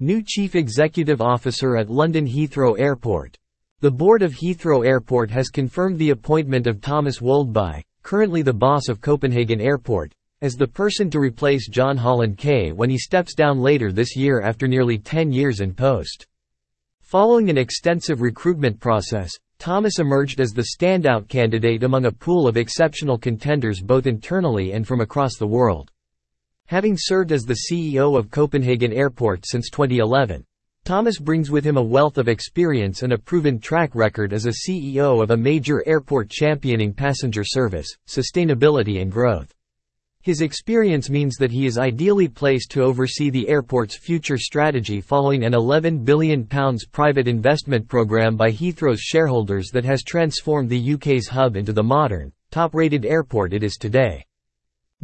New Chief Executive Officer at London Heathrow Airport. The board of Heathrow Airport has confirmed the appointment of Thomas Woldbye, currently the boss of Copenhagen Airport, as the person to replace John Holland Kaye when he steps down later this year after nearly 10 years in post. Following an extensive recruitment process, Thomas emerged as the standout candidate among a pool of exceptional contenders both internally and from across the world. Having served as the CEO of Copenhagen Airport since 2011, Thomas brings with him a wealth of experience and a proven track record as a CEO of a major airport championing passenger service, sustainability and growth. His experience means that he is ideally placed to oversee the airport's future strategy following an £11 billion private investment programme by Heathrow's shareholders that has transformed the UK's hub into the modern, top-rated airport it is today.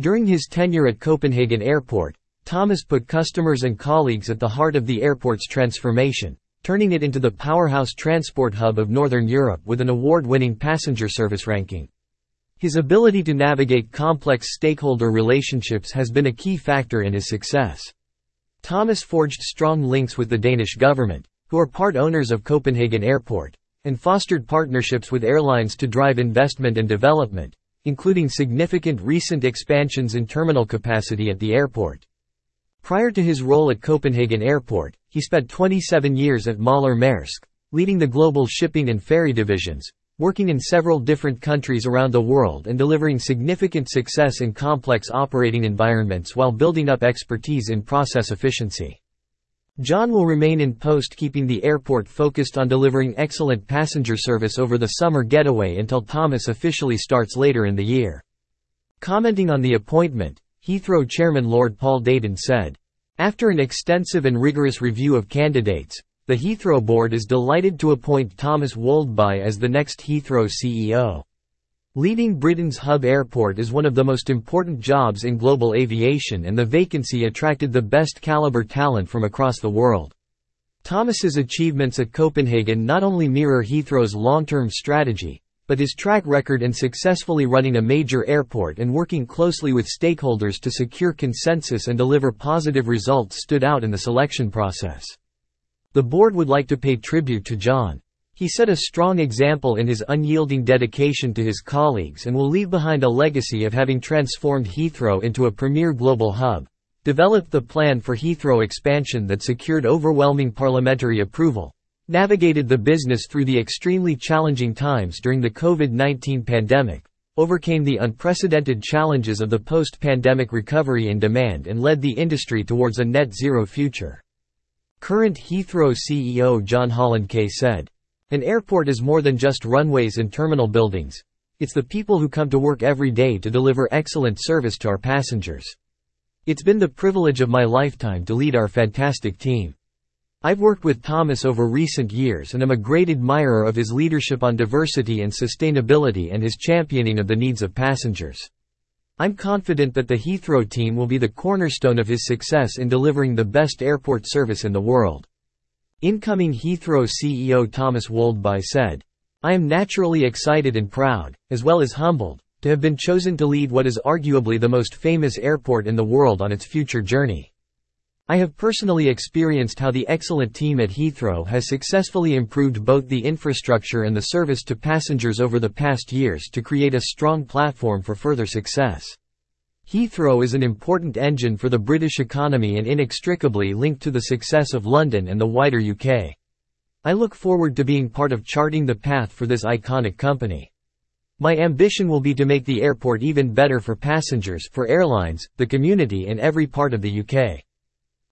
During his tenure at Copenhagen Airport, Thomas put customers and colleagues at the heart of the airport's transformation, turning it into the powerhouse transport hub of Northern Europe with an award-winning passenger service ranking. His ability to navigate complex stakeholder relationships has been a key factor in his success. Thomas forged strong links with the Danish government, who are part owners of Copenhagen Airport, and fostered partnerships with airlines to drive investment and development, including significant recent expansions in terminal capacity at the airport. Prior to his role at Copenhagen Airport, he spent 27 years at Møller Maersk, leading the global shipping and ferry divisions, working in several different countries around the world and delivering significant success in complex operating environments while building up expertise in process efficiency. John will remain in post keeping the airport focused on delivering excellent passenger service over the summer getaway until Thomas officially starts later in the year. Commenting on the appointment, Heathrow chairman Lord Paul Deighton said, After an extensive and rigorous review of candidates, the Heathrow board is delighted to appoint Thomas Woldbye as the next Heathrow CEO. Leading Britain's hub airport is one of the most important jobs in global aviation and the vacancy attracted the best caliber talent from across the world. Thomas's achievements at Copenhagen not only mirror Heathrow's long-term strategy, but his track record in successfully running a major airport and working closely with stakeholders to secure consensus and deliver positive results stood out in the selection process. The board would like to pay tribute to John. He set a strong example in his unyielding dedication to his colleagues and will leave behind a legacy of having transformed Heathrow into a premier global hub, developed the plan for Heathrow expansion that secured overwhelming parliamentary approval, navigated the business through the extremely challenging times during the COVID-19 pandemic, overcame the unprecedented challenges of the post-pandemic recovery in demand and led the industry towards a net zero future. Current Heathrow CEO John Holland Kaye said, an airport is more than just runways and terminal buildings. It's the people who come to work every day to deliver excellent service to our passengers. It's been the privilege of my lifetime to lead our fantastic team. I've worked with Thomas over recent years and am a great admirer of his leadership on diversity and sustainability and his championing of the needs of passengers. I'm confident that the Heathrow team will be the cornerstone of his success in delivering the best airport service in the world. Incoming Heathrow CEO Thomas Woldbye said, I am naturally excited and proud, as well as humbled, to have been chosen to lead what is arguably the most famous airport in the world on its future journey. I have personally experienced how the excellent team at Heathrow has successfully improved both the infrastructure and the service to passengers over the past years to create a strong platform for further success. Heathrow is an important engine for the British economy and inextricably linked to the success of London and the wider UK. I look forward to being part of charting the path for this iconic company. My ambition will be to make the airport even better for passengers, for airlines, the community and every part of the UK.